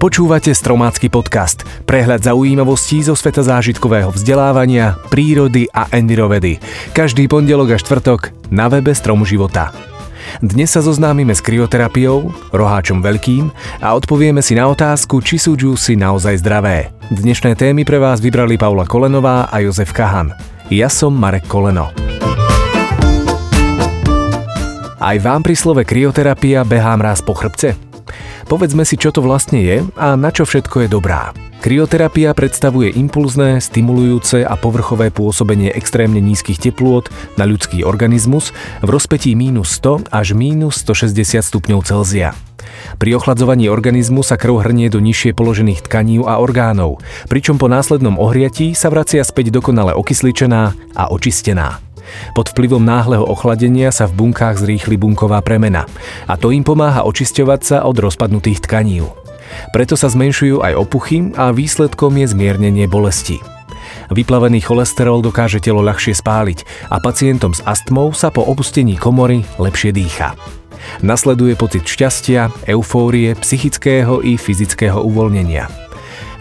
Počúvate Stromácky podcast, prehľad zaujímavostí zo sveta zážitkového vzdelávania, prírody a envirovedy. Každý pondelok a štvrtok na webe Stromu života. Dnes sa zoznámime s kryoterapiou, roháčom veľkým a odpovieme si na otázku, či sú džúsy naozaj zdravé. Dnešné témy pre vás vybrali Paula Kolenová a Jozef Kahan. Ja som Marek Koleno. Aj vám pri slove kryoterapia behám raz po chrbce? Povedzme si, čo to vlastne je a na čo všetko je dobrá. Kryoterapia predstavuje impulzné, stimulujúce a povrchové pôsobenie extrémne nízkych teplôt na ľudský organizmus v rozpetí mínus 100 až mínus 160 stupňov Celzia. Pri ochladzovaní organizmu sa krv hrnie do nižšie položených tkaní a orgánov, pričom po následnom ohriatí sa vracia späť dokonale okysličená a očistená. Pod vplyvom náhleho ochladenia sa v bunkách zrýchli bunková premena a to im pomáha očisťovať sa od rozpadnutých tkaní. Preto sa zmenšujú aj opuchy a výsledkom je zmiernenie bolesti. Vyplavený cholesterol dokáže telo ľahšie spáliť a pacientom s astmou sa po opustení komory lepšie dýcha. Nasleduje pocit šťastia, eufórie, psychického i fyzického uvoľnenia.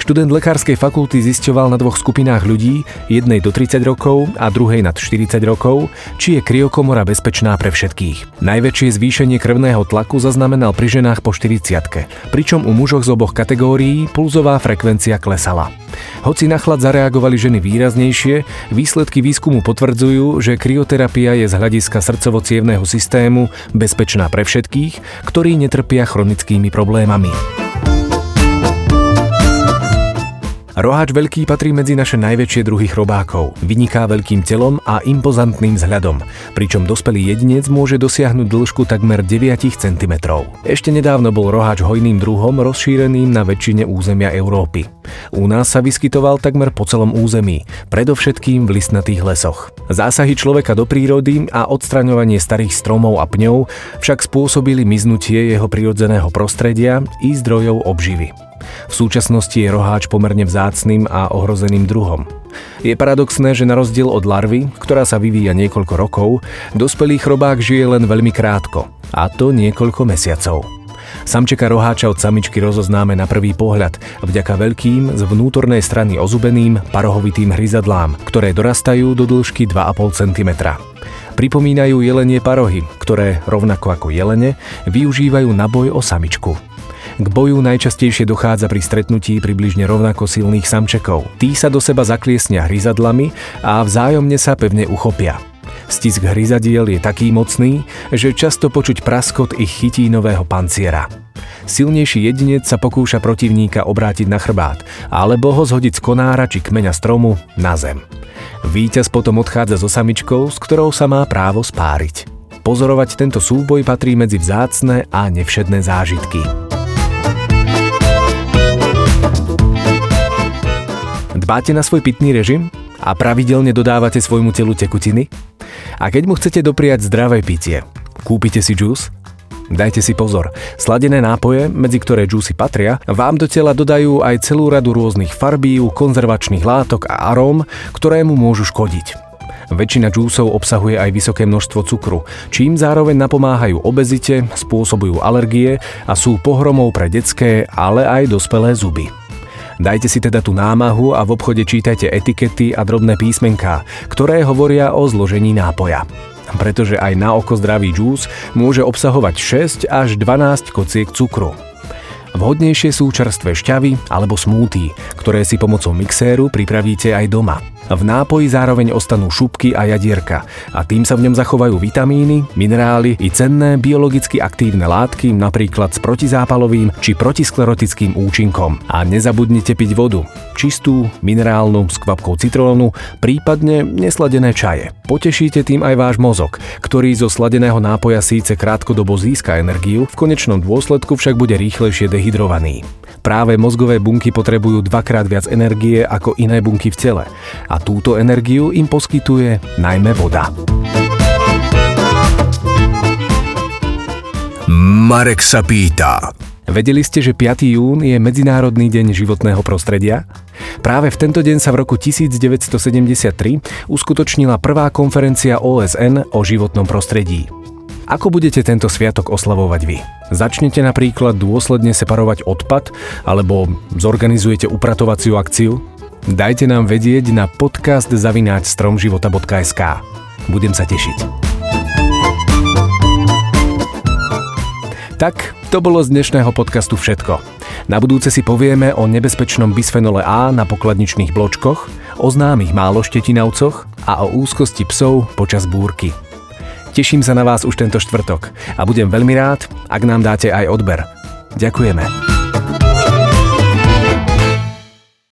Študent lekárskej fakulty zisťoval na dvoch skupinách ľudí, jednej do 30 rokov a druhej nad 40 rokov, či je kryokomora bezpečná pre všetkých. Najväčšie zvýšenie krvného tlaku zaznamenal pri ženách po 40 pričom u mužoch z oboch kategórií pulzová frekvencia klesala. Hoci na chlad zareagovali ženy výraznejšie, výsledky výskumu potvrdzujú, že kryoterapia je z hľadiska srdcovo systému bezpečná pre všetkých, ktorí netrpia chronickými problémami. Roháč veľký patrí medzi naše najväčšie druhy chrobákov. Vyniká veľkým telom a impozantným vzhľadom, pričom dospelý jedinec môže dosiahnuť dĺžku takmer 9 cm. Ešte nedávno bol roháč hojným druhom rozšíreným na väčšine územia Európy. U nás sa vyskytoval takmer po celom území, predovšetkým v listnatých lesoch. Zásahy človeka do prírody a odstraňovanie starých stromov a pňov však spôsobili miznutie jeho prirodzeného prostredia i zdrojov obživy. V súčasnosti je roháč pomerne vzácným a ohrozeným druhom. Je paradoxné, že na rozdiel od larvy, ktorá sa vyvíja niekoľko rokov, dospelý chrobák žije len veľmi krátko, a to niekoľko mesiacov. Samčeka roháča od samičky rozoznáme na prvý pohľad vďaka veľkým z vnútornej strany ozubeným parohovitým hryzadlám, ktoré dorastajú do dĺžky 2,5 cm. Pripomínajú jelenie parohy, ktoré, rovnako ako jelene, využívajú na boj o samičku. K boju najčastejšie dochádza pri stretnutí približne rovnako silných samčekov. Tí sa do seba zakliesnia hryzadlami a vzájomne sa pevne uchopia. Stisk hryzadiel je taký mocný, že často počuť praskot ich chytínového panciera. Silnejší jedinec sa pokúša protivníka obrátiť na chrbát, alebo ho zhodiť z konára či kmeňa stromu na zem. Výťaz potom odchádza so samičkou, s ktorou sa má právo spáriť. Pozorovať tento súboj patrí medzi vzácne a nevšedné zážitky. Dbáte na svoj pitný režim a pravidelne dodávate svojmu telu tekutiny? A keď mu chcete dopriať zdravé pitie, kúpite si džús? Dajte si pozor, sladené nápoje, medzi ktoré džúsy patria, vám do tela dodajú aj celú radu rôznych farbív, konzervačných látok a aróm, ktoré mu môžu škodiť. Väčšina džúsov obsahuje aj vysoké množstvo cukru, čím zároveň napomáhajú obezite, spôsobujú alergie a sú pohromou pre detské, ale aj dospelé zuby. Dajte si teda tú námahu a v obchode čítajte etikety a drobné písmenká, ktoré hovoria o zložení nápoja pretože aj na oko zdravý džús môže obsahovať 6 až 12 kociek cukru. Vhodnejšie sú čerstvé šťavy alebo smúty, ktoré si pomocou mixéru pripravíte aj doma. V nápoji zároveň ostanú šupky a jadierka a tým sa v ňom zachovajú vitamíny, minerály i cenné biologicky aktívne látky, napríklad s protizápalovým či protisklerotickým účinkom. A nezabudnite piť vodu. Čistú, minerálnu, s kvapkou citrónu, prípadne nesladené čaje. Potešíte tým aj váš mozog, ktorý zo sladeného nápoja síce krátkodobo získa energiu, v konečnom dôsledku však bude rýchlejšie dehydrovaný. Práve mozgové bunky potrebujú dvakrát viac energie ako iné bunky v tele a túto energiu im poskytuje najmä voda. Marek sa pýta. Vedeli ste, že 5. jún je Medzinárodný deň životného prostredia? Práve v tento deň sa v roku 1973 uskutočnila prvá konferencia OSN o životnom prostredí. Ako budete tento sviatok oslavovať vy? Začnete napríklad dôsledne separovať odpad alebo zorganizujete upratovaciu akciu? Dajte nám vedieť na podcast zavináč stromživota.sk. Budem sa tešiť. Tak, to bolo z dnešného podcastu všetko. Na budúce si povieme o nebezpečnom bisfenole A na pokladničných bločkoch, o známych máloštetinavcoch a o úzkosti psov počas búrky. Teším sa na vás už tento štvrtok a budem veľmi rád, ak nám dáte aj odber. Ďakujeme.